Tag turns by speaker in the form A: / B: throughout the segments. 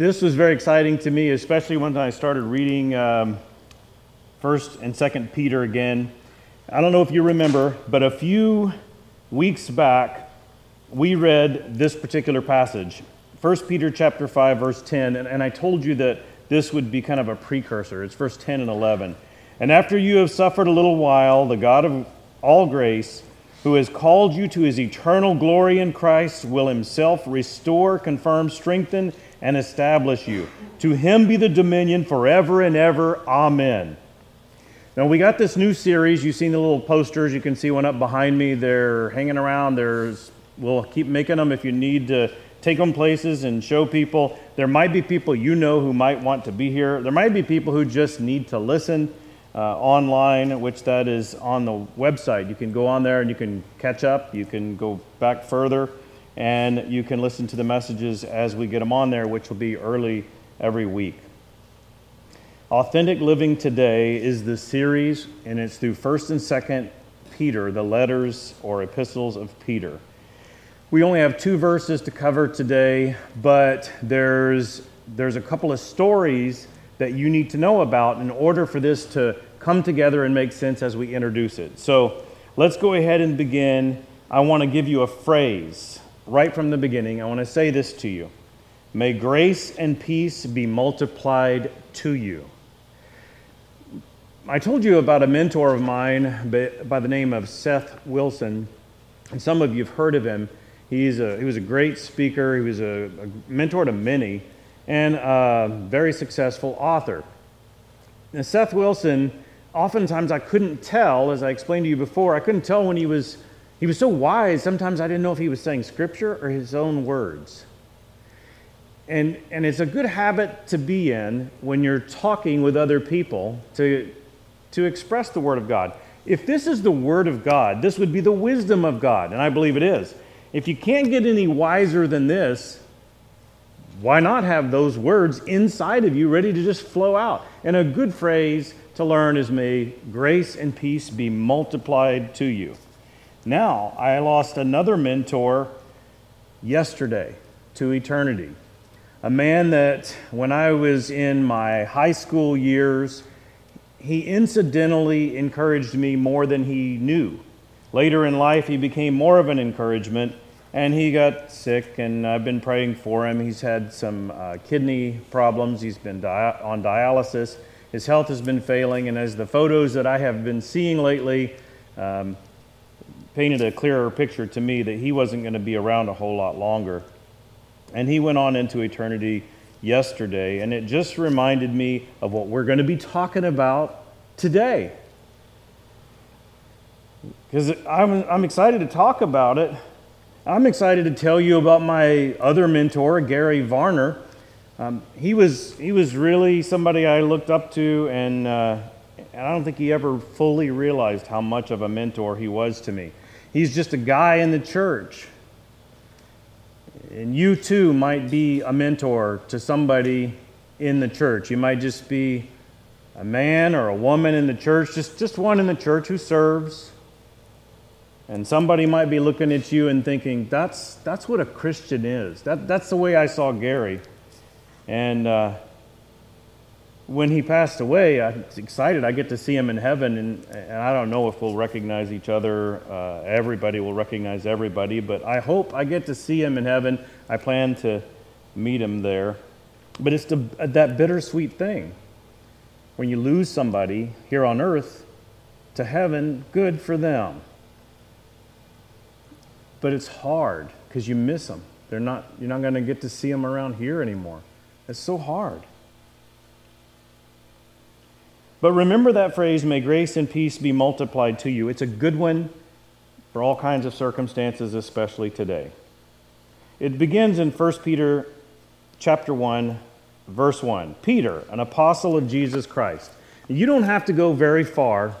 A: this was very exciting to me, especially when I started reading um, First and Second Peter again. I don't know if you remember, but a few weeks back, we read this particular passage, First Peter chapter five, verse ten, and, and I told you that this would be kind of a precursor. It's verse ten and eleven. And after you have suffered a little while, the God of all grace, who has called you to his eternal glory in Christ, will himself restore, confirm, strengthen, and establish you. To him be the dominion forever and ever. Amen. Now, we got this new series. You've seen the little posters. You can see one up behind me. They're hanging around. There's, we'll keep making them if you need to take them places and show people. There might be people you know who might want to be here. There might be people who just need to listen uh, online, which that is on the website. You can go on there and you can catch up. You can go back further and you can listen to the messages as we get them on there, which will be early every week. Authentic Living Today is the series, and it's through 1st and 2nd Peter, the letters or epistles of Peter. We only have two verses to cover today, but there's, there's a couple of stories that you need to know about in order for this to come together and make sense as we introduce it. So let's go ahead and begin. I want to give you a phrase right from the beginning. I want to say this to you May grace and peace be multiplied to you. I told you about a mentor of mine by the name of Seth Wilson, and some of you have heard of him. He's a, he was a great speaker, he was a, a mentor to many and a very successful author. Now, Seth Wilson, oftentimes I couldn't tell, as I explained to you before, I couldn't tell when he was, he was so wise, sometimes I didn't know if he was saying scripture or his own words. And, and it's a good habit to be in when you're talking with other people to, to express the Word of God. If this is the Word of God, this would be the wisdom of God, and I believe it is. If you can't get any wiser than this, why not have those words inside of you ready to just flow out? And a good phrase to learn is may grace and peace be multiplied to you. Now, I lost another mentor yesterday to eternity. A man that, when I was in my high school years, he incidentally encouraged me more than he knew. Later in life, he became more of an encouragement and he got sick, and I've been praying for him. He's had some uh, kidney problems, he's been on dialysis. His health has been failing, and as the photos that I have been seeing lately um, painted a clearer picture to me that he wasn't going to be around a whole lot longer. And he went on into eternity yesterday, and it just reminded me of what we're going to be talking about today. Because I'm, I'm excited to talk about it I'm excited to tell you about my other mentor, Gary Varner. Um, he, was, he was really somebody I looked up to, and, uh, and I don't think he ever fully realized how much of a mentor he was to me. He's just a guy in the church. And you too might be a mentor to somebody in the church. You might just be a man or a woman in the church, just, just one in the church who serves and somebody might be looking at you and thinking, that's, that's what a Christian is. That, that's the way I saw Gary. And uh, when he passed away, I was excited. I get to see him in heaven, and, and I don't know if we'll recognize each other. Uh, everybody will recognize everybody, but I hope I get to see him in heaven. I plan to meet him there. But it's the, that bittersweet thing. When you lose somebody here on earth to heaven, good for them but it's hard because you miss them. They're not, you're not going to get to see them around here anymore. It's so hard. But remember that phrase, may grace and peace be multiplied to you. It's a good one for all kinds of circumstances, especially today. It begins in 1 Peter chapter 1, verse 1. Peter, an apostle of Jesus Christ. You don't have to go very far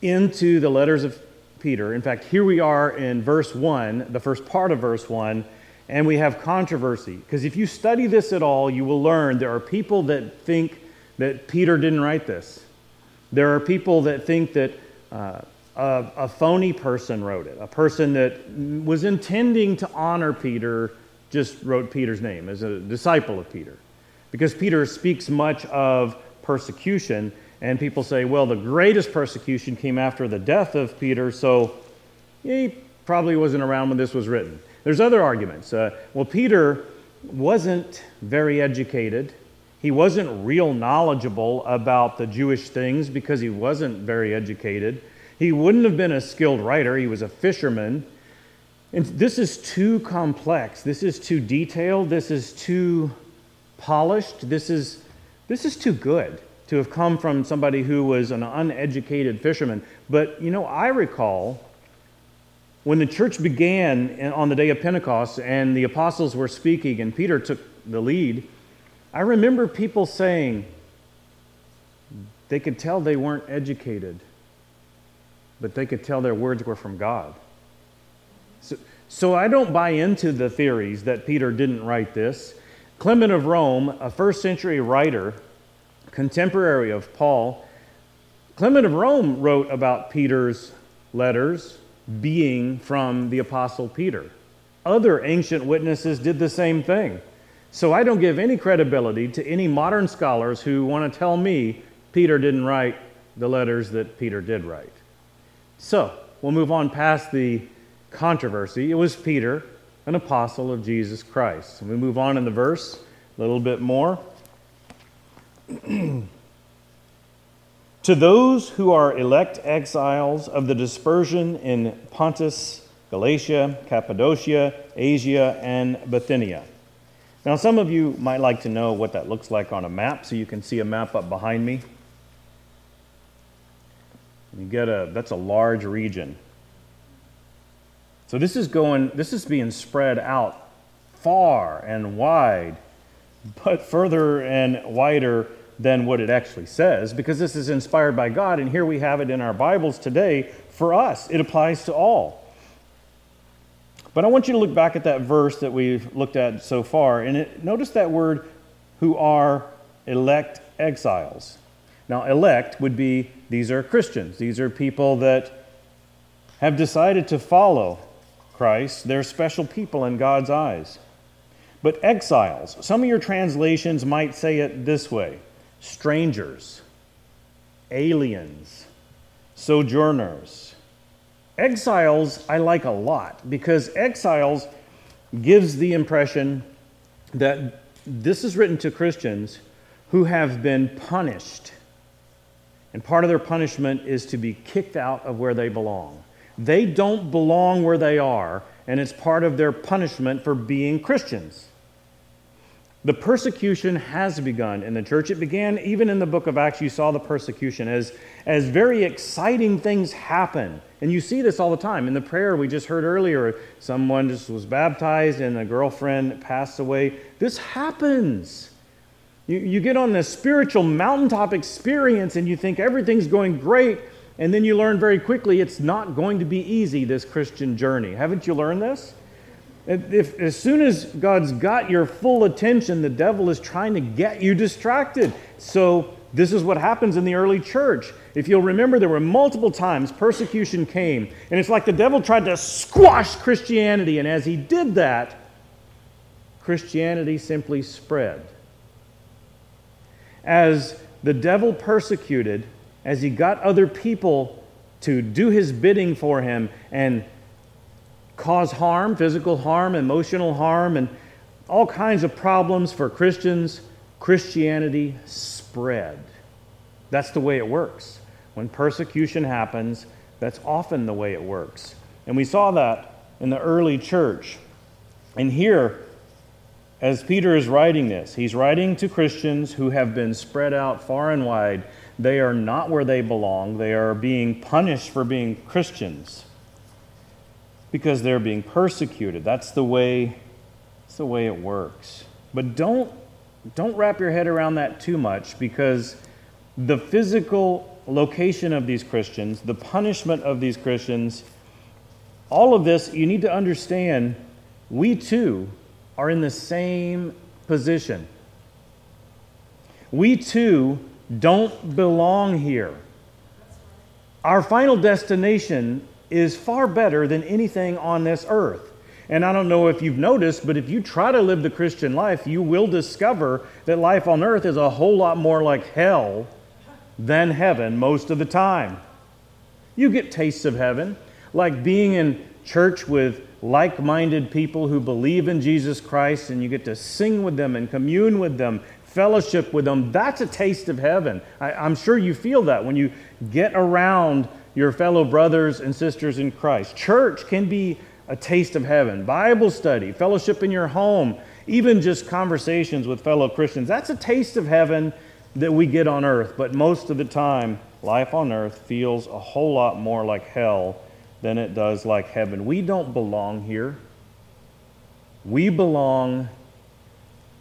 A: into the letters of Peter. In fact, here we are in verse 1, the first part of verse 1, and we have controversy. Because if you study this at all, you will learn there are people that think that Peter didn't write this. There are people that think that uh, a, a phony person wrote it, a person that was intending to honor Peter just wrote Peter's name as a disciple of Peter. Because Peter speaks much of persecution, and people say, well, the greatest persecution came after the death of Peter, so he probably wasn't around when this was written. There's other arguments. Uh, well, Peter wasn't very educated. He wasn't real knowledgeable about the Jewish things because he wasn't very educated. He wouldn't have been a skilled writer, he was a fisherman. And this is too complex. This is too detailed. This is too polished. This is, this is too good to have come from somebody who was an uneducated fisherman. But, you know, I recall when the church began on the day of Pentecost and the apostles were speaking and Peter took the lead, I remember people saying they could tell they weren't educated, but they could tell their words were from God. So, so I don't buy into the theories that Peter didn't write this. Clement of Rome, a first century writer, contemporary of Paul, Clement of Rome wrote about Peter's letters being from the Apostle Peter. Other ancient witnesses did the same thing. So I don't give any credibility to any modern scholars who want to tell me Peter didn't write the letters that Peter did write. So we'll move on past the controversy. It was Peter, an apostle of Jesus Christ. We move on in the verse a little bit more. to those who are elect exiles of the dispersion in Pontus, Galatia, Cappadocia, Asia, and Bithynia now, some of you might like to know what that looks like on a map, so you can see a map up behind me. You get a that's a large region. So this is going this is being spread out far and wide, but further and wider than what it actually says because this is inspired by God and here we have it in our Bibles today for us. It applies to all. But I want you to look back at that verse that we've looked at so far, and it, notice that word, who are elect exiles. Now, elect would be these are Christians, these are people that have decided to follow Christ. They're special people in God's eyes. But exiles, some of your translations might say it this way strangers, aliens, sojourners Exiles, I like a lot because exiles gives the impression that this is written to Christians who have been punished. And part of their punishment is to be kicked out of where they belong. They don't belong where they are, and it's part of their punishment for being Christians. The persecution has begun in the church. It began even in the book of Acts. You saw the persecution as, as very exciting things happen. And you see this all the time. In the prayer we just heard earlier, someone just was baptized and a girlfriend passed away. This happens. You, you get on this spiritual mountaintop experience and you think everything's going great, and then you learn very quickly it's not going to be easy, this Christian journey. Haven't you learned this? If, as soon as God's got your full attention, the devil is trying to get you distracted. So, this is what happens in the early church. If you'll remember, there were multiple times persecution came, and it's like the devil tried to squash Christianity, and as he did that, Christianity simply spread. As the devil persecuted, as he got other people to do his bidding for him and cause harm, physical harm, emotional harm, and all kinds of problems for Christians, Christianity spread. That's the way it works. When persecution happens, that's often the way it works. And we saw that in the early church. And here, as Peter is writing this, he's writing to Christians who have been spread out far and wide. They are not where they belong, they are being punished for being Christians because they're being persecuted. That's the way, that's the way it works. But don't, don't wrap your head around that too much because the physical location of these Christians, the punishment of these Christians, all of this, you need to understand we too are in the same position. We too don't belong here. Our final destination is far better than anything on this earth. And I don't know if you've noticed, but if you try to live the Christian life, you will discover that life on earth is a whole lot more like hell than heaven most of the time. You get tastes of heaven, like being in church with like minded people who believe in Jesus Christ, and you get to sing with them and commune with them, fellowship with them. That's a taste of heaven. I, am sure you feel that when you get around your fellow brothers and sisters in Christ. Church can be a taste of heaven. Bible study, fellowship in your home, even just conversations with fellow Christians. That's a taste of heaven that we get on earth. But most of the time, life on earth feels a whole lot more like hell than it does like heaven. We don't belong here. We belong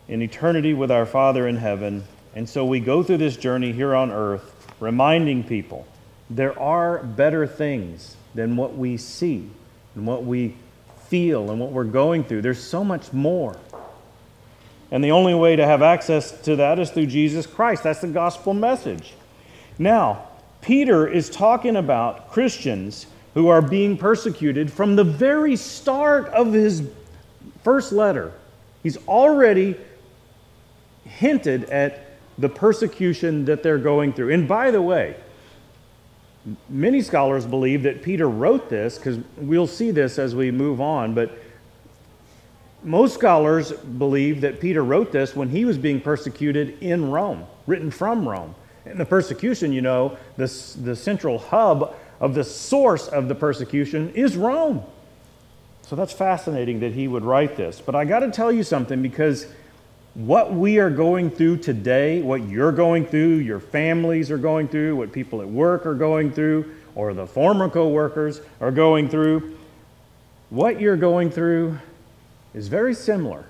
A: in eternity with our Father in heaven. And so we go through this journey here on earth, reminding people there are better things than what we see and what we feel and what we're going through. There's so much more. And the only way to have access to that is through Jesus Christ. That's the gospel message. Now, Peter is talking about Christians who are being persecuted from the very start of his first letter. He's already hinted at the persecution that they're going through. And by the way, many scholars believe that Peter wrote this, because we'll see this as we move on, but most scholars believe that Peter wrote this when he was being persecuted in Rome, written from Rome. And the persecution, you know, the, the central hub of the source of the persecution is Rome. So that's fascinating that he would write this. But I got to tell you something because what we are going through today, what you're going through, your families are going through, what people at work are going through, or the former co workers are going through, what you're going through is very similar.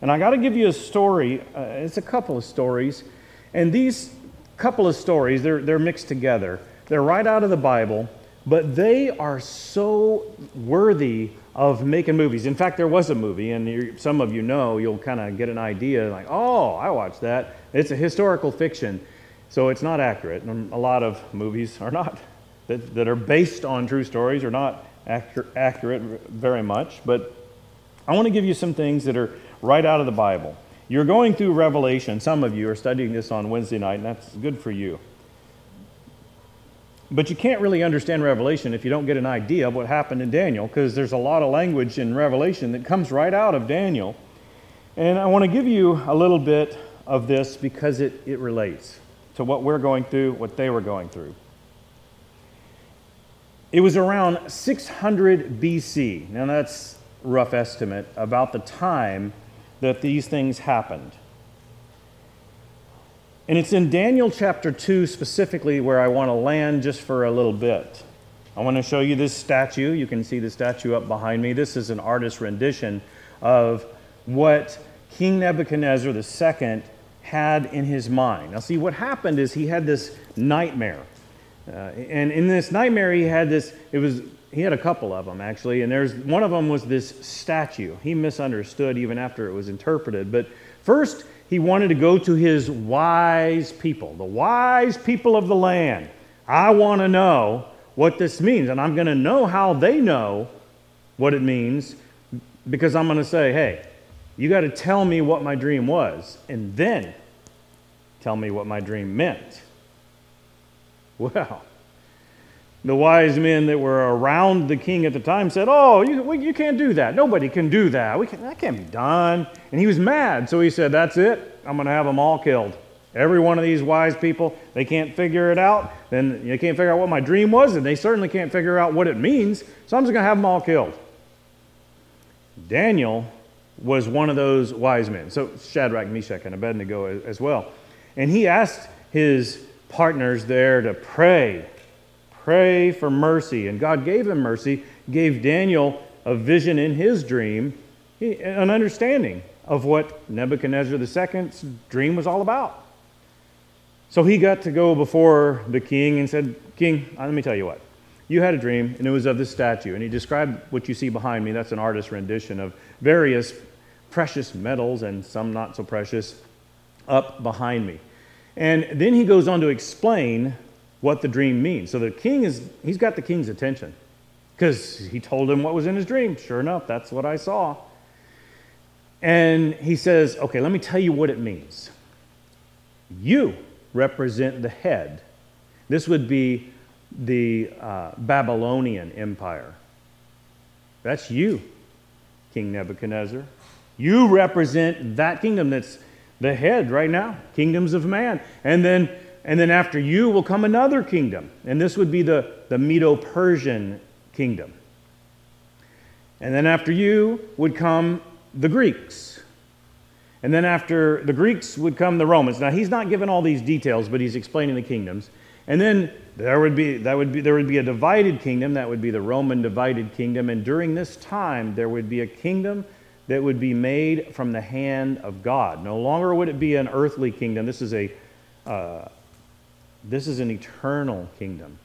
A: And I got to give you a story. Uh, it's a couple of stories. And these couple of stories, they're, they're mixed together. They're right out of the Bible, but they are so worthy of making movies. In fact, there was a movie, and some of you know, you'll kind of get an idea like, oh, I watched that. It's a historical fiction, so it's not accurate. And a lot of movies are not, that, that are based on true stories, are not accurate very much. But I want to give you some things that are right out of the Bible. You're going through Revelation. Some of you are studying this on Wednesday night, and that's good for you. But you can't really understand Revelation if you don't get an idea of what happened in Daniel, because there's a lot of language in Revelation that comes right out of Daniel. And I want to give you a little bit of this because it, it relates to what we're going through, what they were going through. It was around 600 BC. Now, that's rough estimate about the time that these things happened. And it's in Daniel chapter 2 specifically where I want to land just for a little bit. I want to show you this statue. You can see the statue up behind me. This is an artist's rendition of what King Nebuchadnezzar II had in his mind. Now, see, what happened is he had this nightmare. Uh, and in this nightmare, he had this, it was, he had a couple of them actually, and there's one of them was this statue. He misunderstood even after it was interpreted. But first, he wanted to go to his wise people, the wise people of the land. I want to know what this means, and I'm going to know how they know what it means because I'm going to say, hey, you got to tell me what my dream was, and then tell me what my dream meant. Well, the wise men that were around the king at the time said, Oh, you, you can't do that. Nobody can do that. We can, that can't be done. And he was mad. So he said, That's it. I'm going to have them all killed. Every one of these wise people, they can't figure it out. Then they can't figure out what my dream was, and they certainly can't figure out what it means. So I'm just going to have them all killed. Daniel was one of those wise men. So Shadrach, Meshach, and Abednego as well. And he asked his partners there to pray Pray for mercy. And God gave him mercy, gave Daniel a vision in his dream, an understanding of what Nebuchadnezzar II's dream was all about. So he got to go before the king and said, King, uh, let me tell you what. You had a dream, and it was of this statue. And he described what you see behind me. That's an artist's rendition of various precious metals and some not so precious up behind me. And then he goes on to explain what the dream means. So the king is, he's got the king's attention. because he told him what was in his dream. Sure enough, that's what I saw. And he says, Okay, let me tell you what it means. You represent the head. This would be the uh, Babylonian Empire. That's you, King Nebuchadnezzar. You represent that kingdom that's the head right now, kingdoms of man. And then, and then after you will come another kingdom, and this would be the, the Medo Persian kingdom. And then after you would come the Greeks. And then after the Greeks would come the Romans. Now he's not given all these details, but he's explaining the kingdoms. And then there would be that would be there would be a divided kingdom, that would be the Roman divided kingdom. And during this time there would be a kingdom that would be made from the hand of God. No longer would it be an earthly kingdom. This is a uh, this is an eternal kingdom.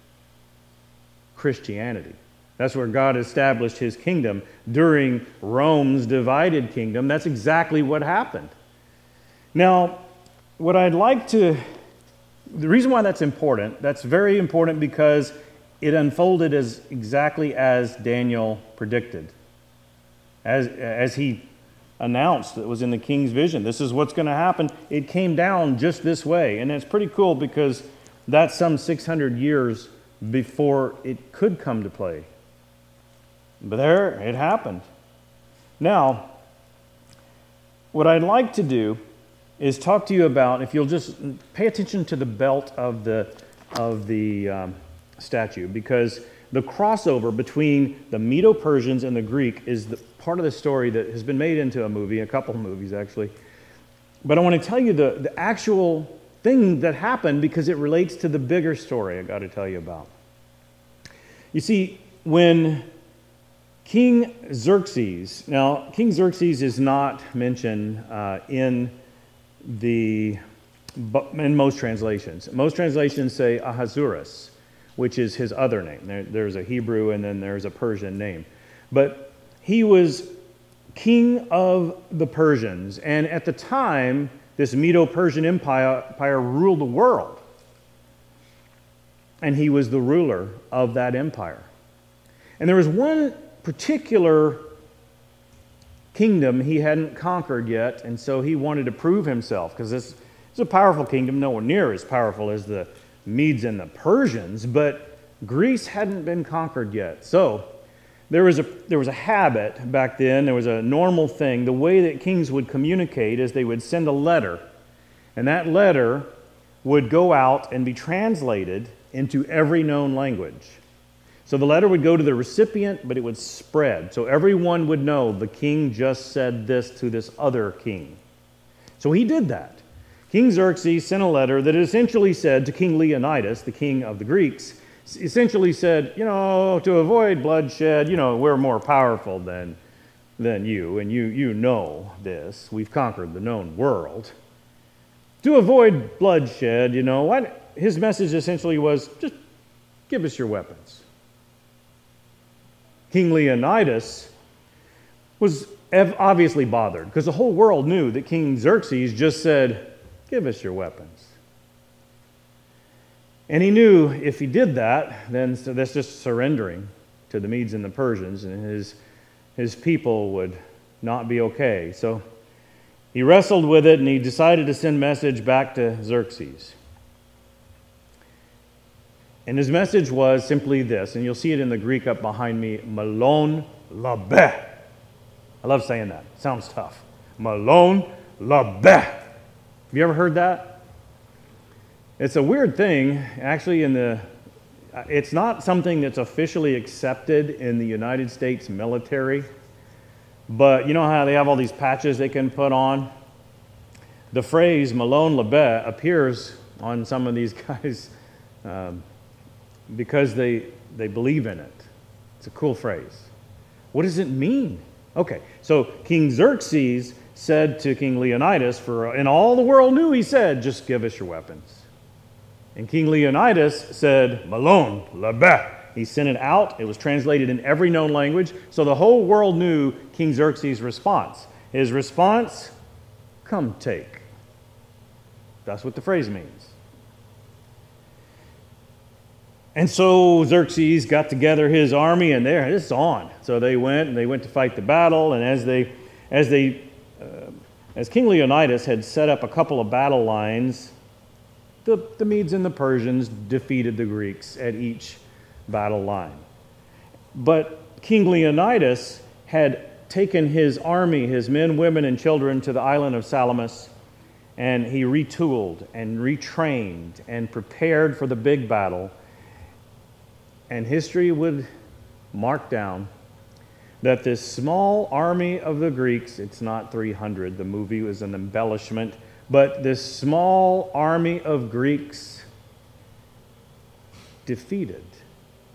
A: Christianity. That's where God established his kingdom during Rome's divided kingdom. That's exactly what happened. Now, what I'd like to, the reason why that's important, that's very important because it unfolded as exactly as Daniel predicted. As, as he announced, it was in the king's vision. This is what's going to happen. It came down just this way. And it's pretty cool because that's some 600 years before it could come to play. But there, it happened. Now, what I'd like to do is talk to you about, if you'll just pay attention to the belt of the, of the um, statue, because the crossover between the Medo Persians and the Greek is the part of the story that has been made into a movie, a couple movies actually. But I want to tell you the, the actual thing that happened because it relates to the bigger story I got to tell you about. You see, when King Xerxes, now, King Xerxes is not mentioned uh, in the in most translations. Most translations say Ahasuerus, which is his other name. There, there's a Hebrew and then there's a Persian name. But he was king of the Persians. And at the time, this Medo Persian empire, empire ruled the world. And he was the ruler of that empire. And there was one particular kingdom he hadn't conquered yet, and so he wanted to prove himself because this is a powerful kingdom, nowhere near as powerful as the Medes and the Persians, but Greece hadn't been conquered yet. So there was a, there was a habit back then, there was a normal thing. The way that kings would communicate is they would send a letter, and that letter would go out and be translated into every known language. So the letter would go to the recipient, but it would spread. So everyone would know the king just said this to this other king. So he did that. King Xerxes sent a letter that essentially said to King Leonidas, the king of the Greeks, essentially said, you know, to avoid bloodshed, you know, we're more powerful than, than you, and you, you know this. We've conquered the known world. To avoid bloodshed, you know, what, his message essentially was just give us your weapons. King Leonidas was obviously bothered because the whole world knew that King Xerxes just said, Give us your weapons. And he knew if he did that, then that's just surrendering to the Medes and the Persians, and his, his people would not be okay. So he wrestled with it and he decided to send message back to Xerxes. And his message was simply this, and you'll see it in the Greek up behind me Molon Labe. I love saying that. Sounds tough. Molon Labe. Have you ever heard that? It's a weird thing, actually, in the it's not something that's officially accepted in the United States military, but you know how they have all these patches they can put on? The phrase Molon Labe appears on some of these guys' um, because they, they believe in it. It's a cool phrase. What does it mean? Okay, so King Xerxes said to King Leonidas, for and all the world knew, he said, just give us your weapons. And King Leonidas said, Molon, labe. He sent it out. It was translated in every known language. So the whole world knew King Xerxes' response. His response, come take. That's what the phrase means. And so Xerxes got together his army, and there it's on. So they went and they went to fight the battle. And as they, as they, uh, as King Leonidas had set up a couple of battle lines, the, the Medes and the Persians defeated the Greeks at each battle line. But King Leonidas had taken his army, his men, women, and children, to the island of Salamis, and he retooled and retrained and prepared for the big battle. And history would mark down that this small army of the Greeks, it's not 300, the movie was an embellishment, but this small army of Greeks defeated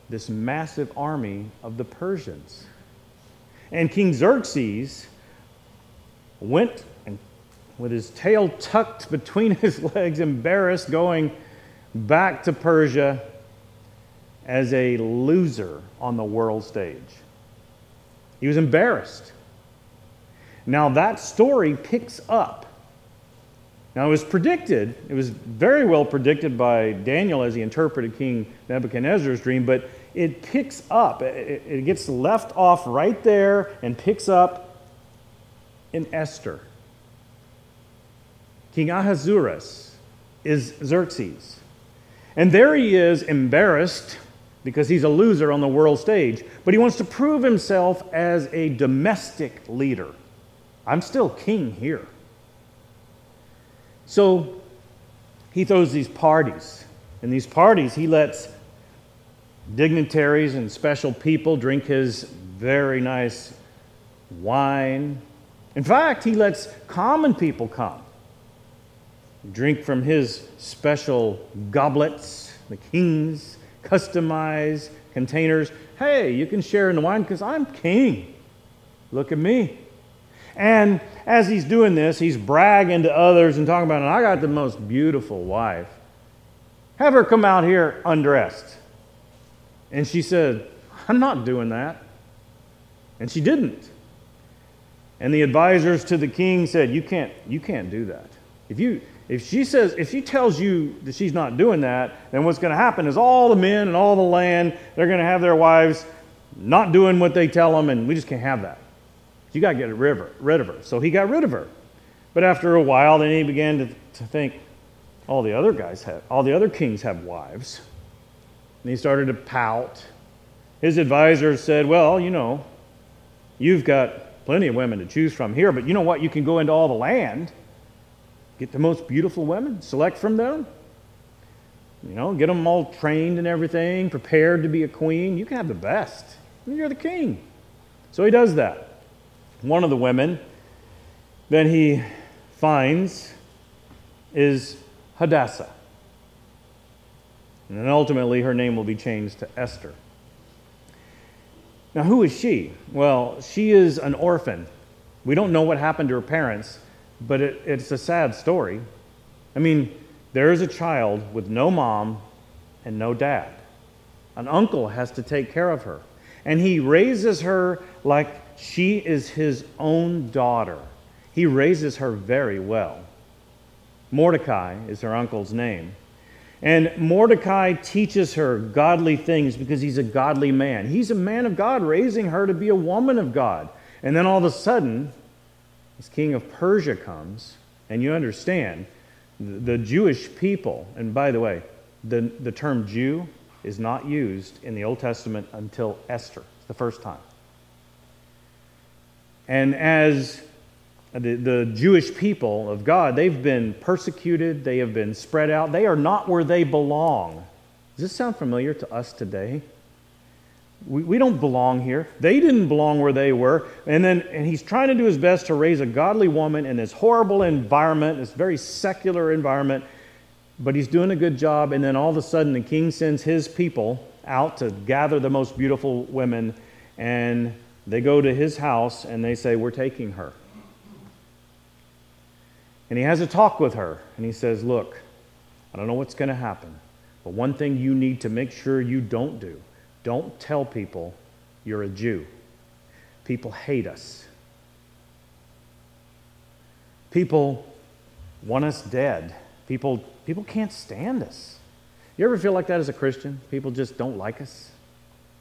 A: this massive army of the Persians. And King Xerxes went and, with his tail tucked between his legs, embarrassed, going back to Persia as a loser on the world stage. He was embarrassed. Now, that story picks up. Now, it was predicted, it was very well predicted by Daniel as he interpreted King Nebuchadnezzar's dream, but it picks up. It, it gets left off right there and picks up in Esther. King Ahasuerus is Xerxes. And there he is, embarrassed because he's a loser on the world stage, but he wants to prove himself as a domestic leader. I'm still king here. So he throws these parties. And these parties, he lets dignitaries and special people drink his very nice wine. In fact, he lets common people come, drink from his special goblets, the king's customized containers. Hey, you can share in the wine because I'm king. Look at me. And as he's doing this, he's bragging to others and talking about, I got the most beautiful wife. Have her come out here undressed. And she said, I'm not doing that. And she didn't. And the advisors to the king said, You can't, you can't do that. If you if she says, if she tells you that she's not doing that, then what's going to happen is all the men and all the land, they're going to have their wives not doing what they tell them, and we just can't have that. You got to get rid of, her. So he got rid of her. But after a while, then he began to, to think, all the other guys have, all the other kings have wives. And he started to pout. His advisors said, Well, you know, you've got plenty of women to choose from here, but you know what? You can go into all the land, get the most beautiful women, select from them. You know, get them all trained and everything, prepared to be a queen. You can have the best. You're the king. So he does that. One of the women that he finds is Hadassah. And then ultimately, her name will be changed to Esther. Now, who is she? Well, she is an orphan. We don't know what happened to her parents, but it, it's a sad story. I mean, there is a child with no mom and no dad. An uncle has to take care of her. And he raises her like she is his own daughter. He raises her very well. Mordecai is her uncle's name. And Mordecai teaches her godly things because he's a godly man. He's a man of God, raising her to be a woman of God. And then all of a sudden, this king of Persia comes, and you understand the Jewish people, and by the way, the, the term Jew is not used in the Old Testament until Esther, the first time. And as the, the Jewish people of God, they've been persecuted, they have been spread out, they are not where they belong. Does this sound familiar to us today? We, we don't belong here. They didn't belong where they were. And then and he's trying to do his best to raise a godly woman in this horrible environment, this very secular environment, but he's doing a good job. And then all of a sudden, the king sends his people out to gather the most beautiful women, and they go to his house and they say, We're taking her. And he has a talk with her, and he says, Look, I don't know what's going to happen, but one thing you need to make sure you don't do don't tell people you're a Jew. People hate us. People want us dead. People, people can't stand us. You ever feel like that as a Christian? People just don't like us?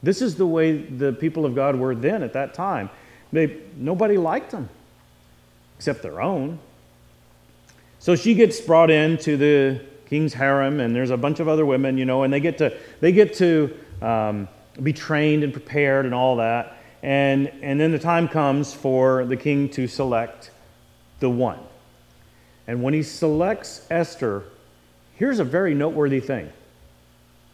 A: This is the way the people of God were then at that time. They, nobody liked them except their own. So she gets brought into the king's harem, and there's a bunch of other women, you know, and they get to, they get to um, be trained and prepared and all that. And, and then the time comes for the king to select the one. And when he selects Esther, here's a very noteworthy thing.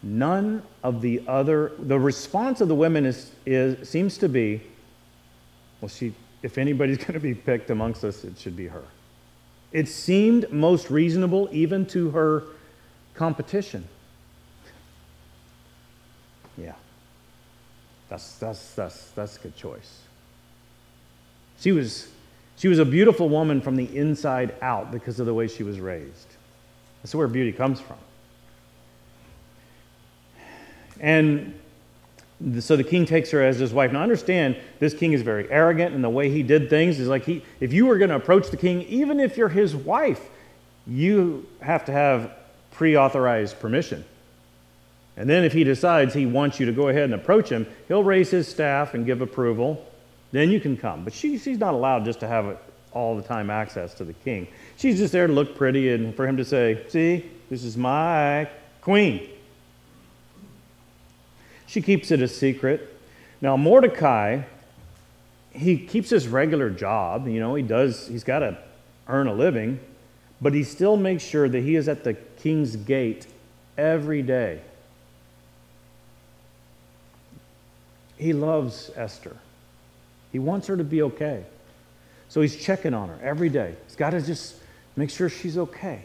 A: None of the other, the response of the women is, is, seems to be, well, she, if anybody's going to be picked amongst us, it should be her. It seemed most reasonable even to her competition. Yeah. That's, that's, that's, that's a good choice. She was, she was a beautiful woman from the inside out because of the way she was raised. That's where beauty comes from. And so the king takes her as his wife. Now understand, this king is very arrogant, and the way he did things is like he, if you were going to approach the king, even if you're his wife, you have to have pre authorized permission. And then if he decides he wants you to go ahead and approach him, he'll raise his staff and give approval. Then you can come. But she, she's not allowed just to have all the time access to the king. She's just there to look pretty and for him to say, See, this is my queen. She keeps it a secret. Now, Mordecai, he keeps his regular job. You know, he does, he's got to earn a living, but he still makes sure that he is at the king's gate every day. He loves Esther. He wants her to be okay. So he's checking on her every day. He's got to just make sure she's okay.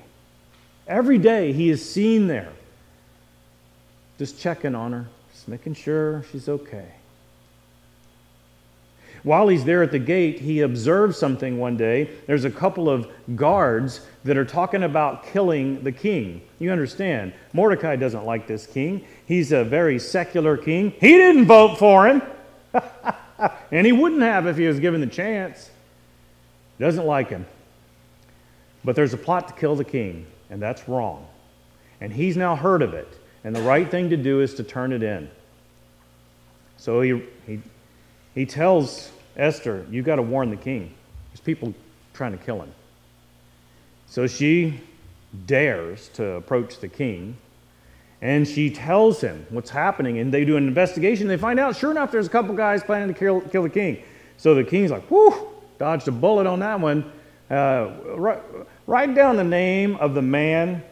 A: Every day he is seen there, just checking on her, making sure she's okay. While he's there at the gate, he observes something one day. There's a couple of guards that are talking about killing the king. You understand, Mordecai doesn't like this king. He's a very secular king. He didn't vote for him, and he wouldn't have if he was given the chance. Doesn't like him. But there's a plot to kill the king, and that's wrong. And he's now heard of it, and the right thing to do is to turn it in. So he, he, he tells Esther, You've got to warn the king. There's people trying to kill him. So she dares to approach the king and she tells him what's happening. And they do an investigation. They find out, sure enough, there's a couple guys planning to kill, kill the king. So the king's like, whew, dodged a bullet on that one. Uh, write, write down the name of the man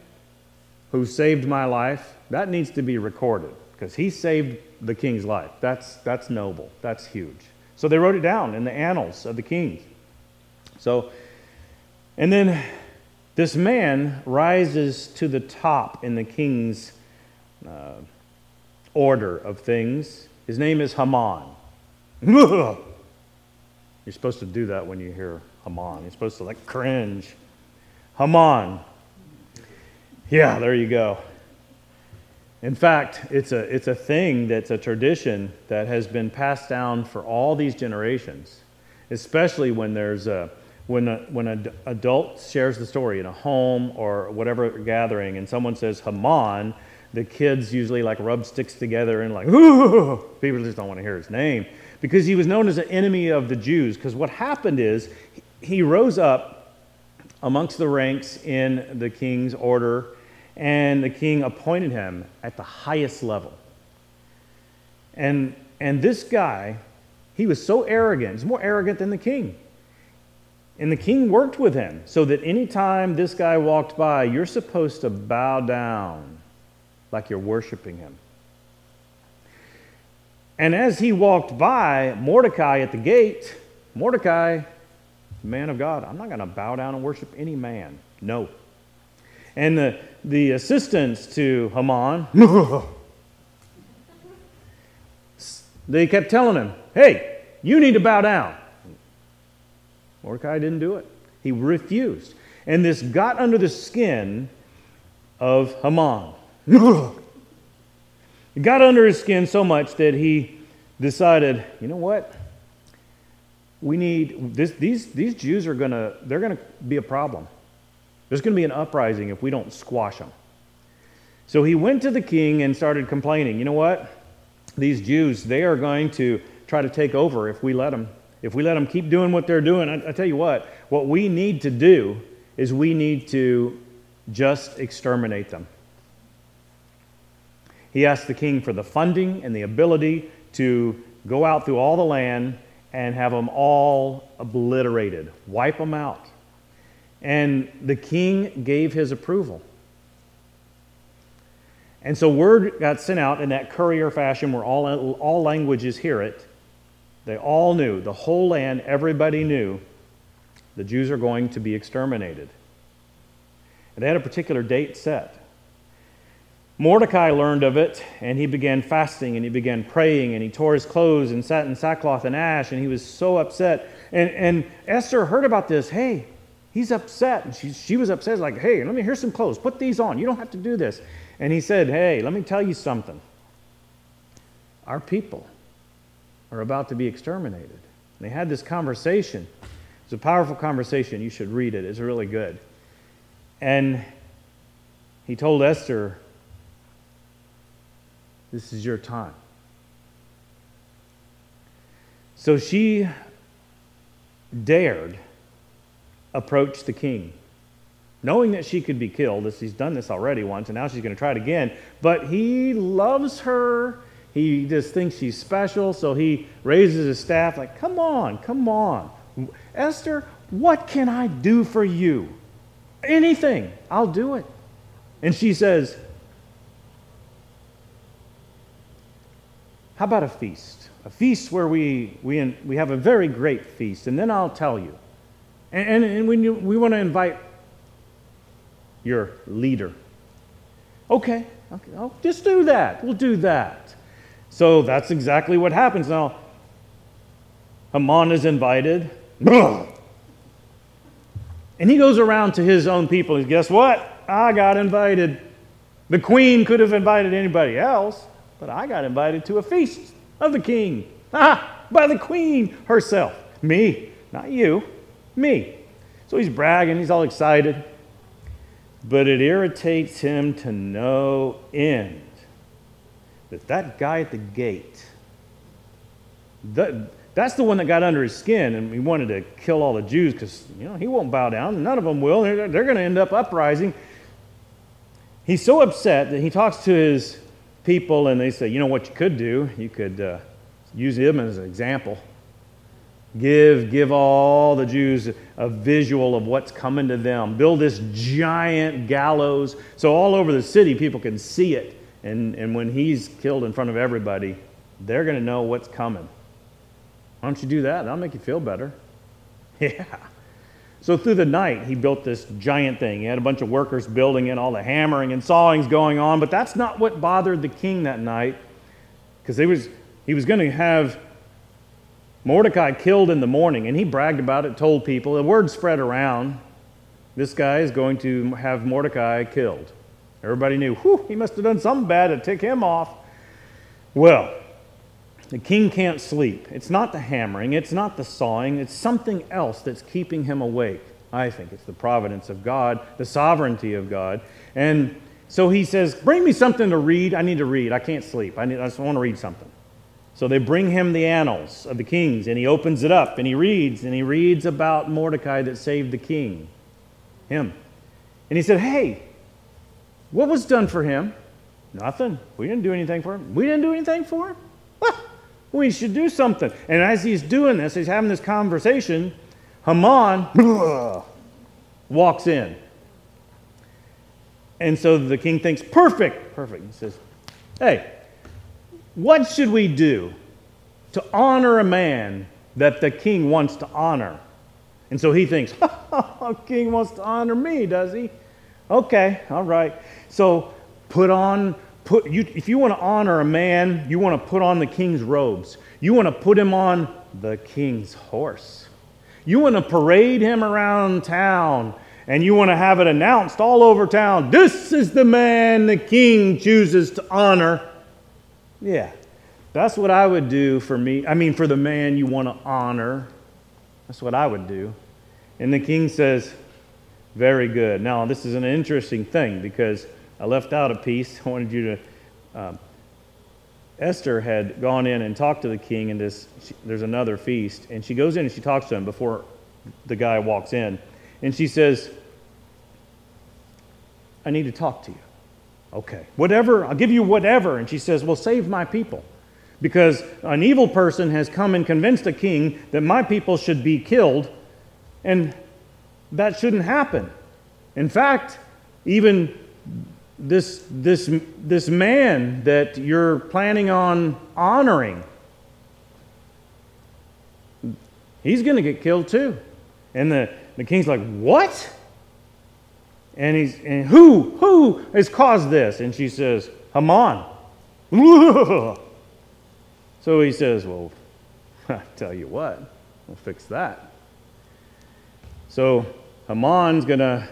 A: who saved my life. That needs to be recorded because he saved the king's life. That's, that's noble. That's huge. So they wrote it down in the annals of the kings. So, and then this man rises to the top in the king's uh, order of things. His name is Haman. You're supposed to do that when you hear Haman. You're supposed to like cringe. Haman. Yeah, there you go. In fact, it's a, it's a thing that's a tradition that has been passed down for all these generations, especially when there's a, when, a, when an adult shares the story in a home or whatever gathering and someone says Haman, the kids usually like rub sticks together and like, ooh, people just don't want to hear his name because he was known as an enemy of the Jews. Because what happened is he rose up amongst the ranks in the king's order and the king appointed him at the highest level. And, and this guy, he was so arrogant, he's more arrogant than the king. And the king worked with him so that anytime this guy walked by, you're supposed to bow down like you're worshiping him. And as he walked by Mordecai at the gate, Mordecai, man of God, I'm not going to bow down and worship any man. No. And the, the assistants to Haman, they kept telling him, hey, you need to bow down. Mordecai didn't do it. He refused. And this got under the skin of Haman. it got under his skin so much that he decided, you know what? We need this, these, these Jews are gonna, they're gonna be a problem. There's going to be an uprising if we don't squash them. So he went to the king and started complaining. You know what? These Jews, they are going to try to take over if we let them. If we let them keep doing what they're doing, I, I tell you what, what we need to do is we need to just exterminate them. He asked the king for the funding and the ability to go out through all the land and have them all obliterated, wipe them out. And the king gave his approval. And so word got sent out in that courier fashion where all, all languages hear it. They all knew, the whole land, everybody knew the Jews are going to be exterminated. And they had a particular date set. Mordecai learned of it, and he began fasting, and he began praying, and he tore his clothes and sat in sackcloth and ash, and he was so upset. And, and Esther heard about this. Hey, he's upset. And she, she was upset, like, hey, let me hear some clothes. Put these on. You don't have to do this. And he said, hey, let me tell you something. Our people are about to be exterminated. And they had this conversation. It's a powerful conversation. You should read it, it's really good. And he told Esther, This is your time. So she dared approach the king, knowing that she could be killed, as he's done this already once, and now she's going to try it again. But he loves her. He just thinks she's special, so he raises his staff, like, Come on, come on. Esther, what can I do for you? Anything, I'll do it. And she says, How about a feast? A feast where we, we, we have a very great feast, and then I'll tell you. And, and, and you, we want to invite your leader. Okay, okay, I'll just do that. We'll do that. So that's exactly what happens. Now, Haman is invited. And he goes around to his own people and guess what? I got invited. The queen could have invited anybody else, but I got invited to a feast of the king. Ah, by the queen herself. Me, not you, me. So he's bragging, he's all excited. But it irritates him to no end that that guy at the gate, that, that's the one that got under his skin and he wanted to kill all the Jews because, you know, he won't bow down. None of them will. They're, they're going to end up uprising. He's so upset that he talks to his people and they say, you know what you could do? You could uh, use him as an example. Give, give all the Jews a visual of what's coming to them. Build this giant gallows so all over the city people can see it. And, and when he's killed in front of everybody, they're going to know what's coming. Why don't you do that? That'll make you feel better. Yeah. So through the night, he built this giant thing. He had a bunch of workers building it, all the hammering and sawings going on, but that's not what bothered the king that night, because he was, he was going to have Mordecai killed in the morning, and he bragged about it, told people. The word spread around. This guy is going to have Mordecai killed. Everybody knew, whew, he must have done something bad to tick him off. Well, the king can't sleep. It's not the hammering, it's not the sawing, it's something else that's keeping him awake. I think it's the providence of God, the sovereignty of God. And so he says, Bring me something to read. I need to read. I can't sleep. I, need, I just want to read something. So they bring him the annals of the kings, and he opens it up and he reads, and he reads about Mordecai that saved the king, him. And he said, Hey, what was done for him? Nothing. We didn't do anything for him. We didn't do anything for him. What? we should do something. And as he's doing this, he's having this conversation, Haman walks in. And so the king thinks, perfect, perfect. He says, hey, what should we do to honor a man that the king wants to honor? And so he thinks, oh, king wants to honor me, does he? Okay, all right. So put on put you, if you want to honor a man, you want to put on the king's robes. You want to put him on the king's horse. You want to parade him around town and you want to have it announced all over town this is the man the king chooses to honor. Yeah, that's what I would do for me. I mean, for the man you want to honor. That's what I would do. And the king says, Very good. Now, this is an interesting thing because I left out a piece. I wanted you to. Um, Esther had gone in and talked to the king, and this, she, there's another feast. And she goes in and she talks to him before the guy walks in. And she says, I need to talk to you. Okay, whatever, I'll give you whatever. And she says, Well, save my people. Because an evil person has come and convinced a king that my people should be killed, and that shouldn't happen. In fact, even this, this, this man that you're planning on honoring, he's going to get killed too. And the, the king's like, What? And he's, and who, who has caused this? And she says, Haman. so he says, Well, I tell you what, we'll fix that. So Haman's going to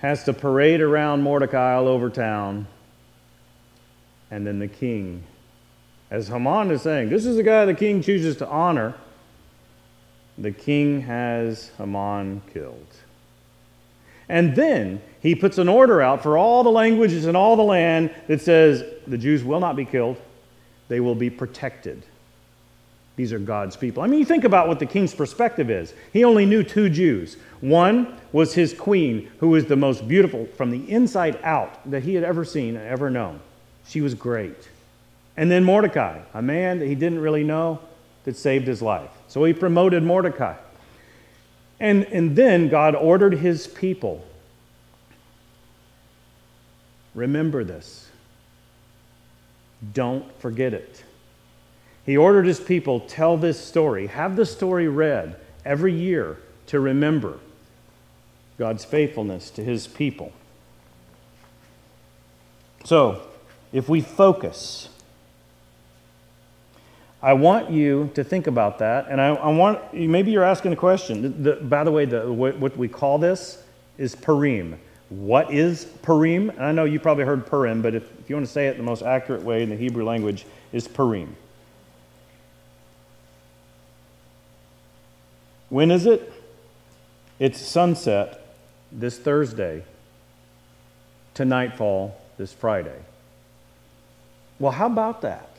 A: has to parade around Mordecai all over town. And then the king, as Haman is saying, this is the guy the king chooses to honor. The king has Haman killed. And then he puts an order out for all the languages in all the land that says the Jews will not be killed, they will be protected. These are God's people. I mean, you think about what the king's perspective is. He only knew two Jews. One was his queen, who was the most beautiful from the inside out that he had ever seen and ever known. She was great. And then Mordecai, a man that he didn't really know that saved his life. So he promoted Mordecai. And, and then God ordered his people remember this, don't forget it. He ordered his people tell this story, have the story read every year to remember God's faithfulness to his people. So, if we focus, I want you to think about that. And I, I want, maybe you're asking a question. The, the, by the way, the, what, what, we call this is Purim. What is Purim? And I know you probably heard Purim, but if, if you want to say it the most accurate way in the Hebrew language, is Purim. When is it? It's sunset this Thursday to nightfall this Friday. Well, how about that?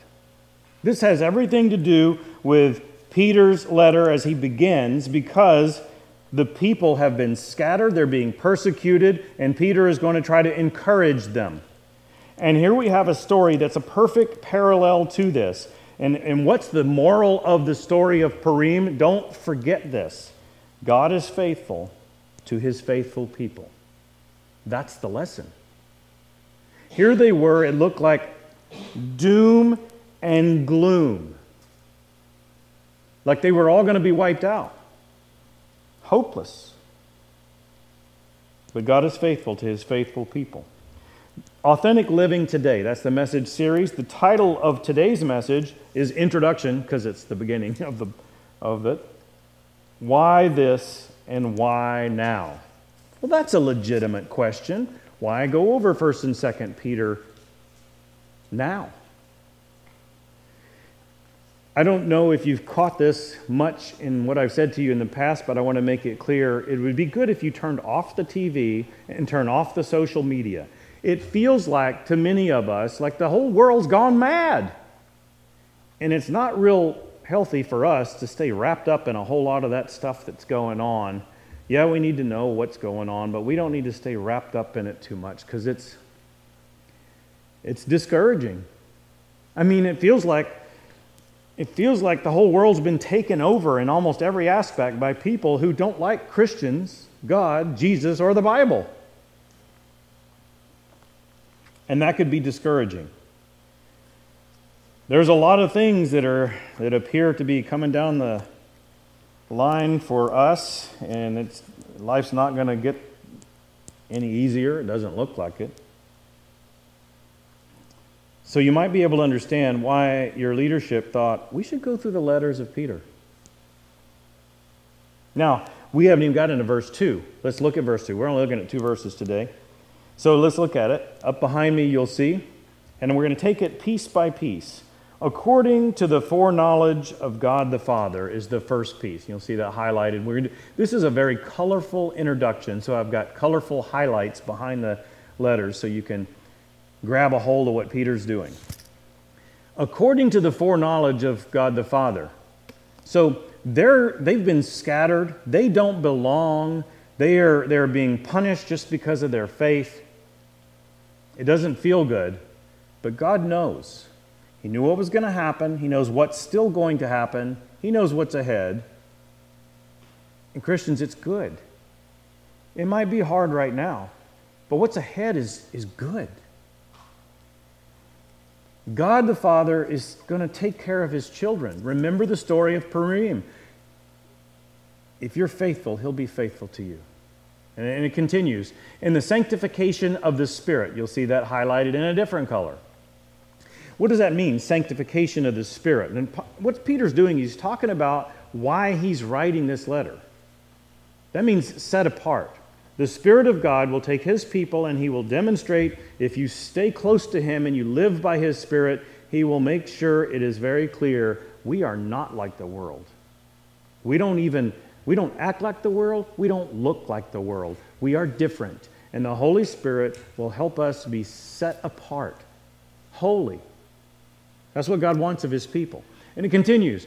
A: This has everything to do with Peter's letter as he begins because the people have been scattered, they're being persecuted, and Peter is going to try to encourage them. And here we have a story that's a perfect parallel to this. And, and what's the moral of the story of Purim? Don't forget this God is faithful to his faithful people. That's the lesson. Here they were, it looked like doom and gloom. Like they were all going to be wiped out. Hopeless. But God is faithful to his faithful people. Authentic Living Today, that's the message series. The title of today's message is Introduction, because it's the beginning of, the, of it. Why this and why now? Well, that's a legitimate question. Why go over 1st and 2nd Peter now? I don't know if you've caught this much in what I've said to you in the past, but I want to make it clear. It would be good if you turned off the TV and turned off the social media. It feels like, to many of us, like the whole world's gone mad. And it's not real healthy for us to stay wrapped up in a whole lot of that stuff that's going on. Yeah, we need to know what's going on, but we don't need to stay wrapped up in it too much because it's it's discouraging. I mean, it feels like it feels like the whole world's been taken over in almost every aspect by people who don't like Christians, God, Jesus, or the Bible. And that could be discouraging. There's a lot of things that are that appear to be coming down the line for us, and it's life's not going to get any easier. It doesn't look like it. So you might be able to understand why your leadership thought we should go through the letters of Peter. Now, we haven't even gotten into verse 2. Let's look at verse 2. We're only looking at two verses today. So let's look at it. Up behind me, you'll see. And we're going to take it piece by piece according to the foreknowledge of God the Father is the first piece. You'll see that highlighted. We're, this is a very colorful introduction, so I've got colorful highlights behind the letters so you can grab a hold of what Peter's doing. According to the foreknowledge of God the Father. So they're, they've been scattered, they don't belong, they are, they're being punished just because of their faith. It doesn't feel good, but God knows. He knew what was going to happen, He knows what's still going to happen, He knows what's ahead. And Christians, it's good. It might be hard right now, but what's ahead is, is good. God the Father is going to take care of his children. Remember the story of Purim. If you're faithful, he'll be faithful to you. And it continues. In the sanctification of the Spirit, you'll see that highlighted in a different color. What does that mean, sanctification of the Spirit? And what Peter's doing, he's talking about why he's writing this letter. That means set apart. The Spirit of God will take His people and He will demonstrate if you stay close to Him and you live by His Spirit, He will make sure it is very clear we are not like the world. We don't even, we don't act like the world, we don't look like the world. We are different. And the Holy Spirit will help us be set apart, holy. That's what God wants of His people. And it continues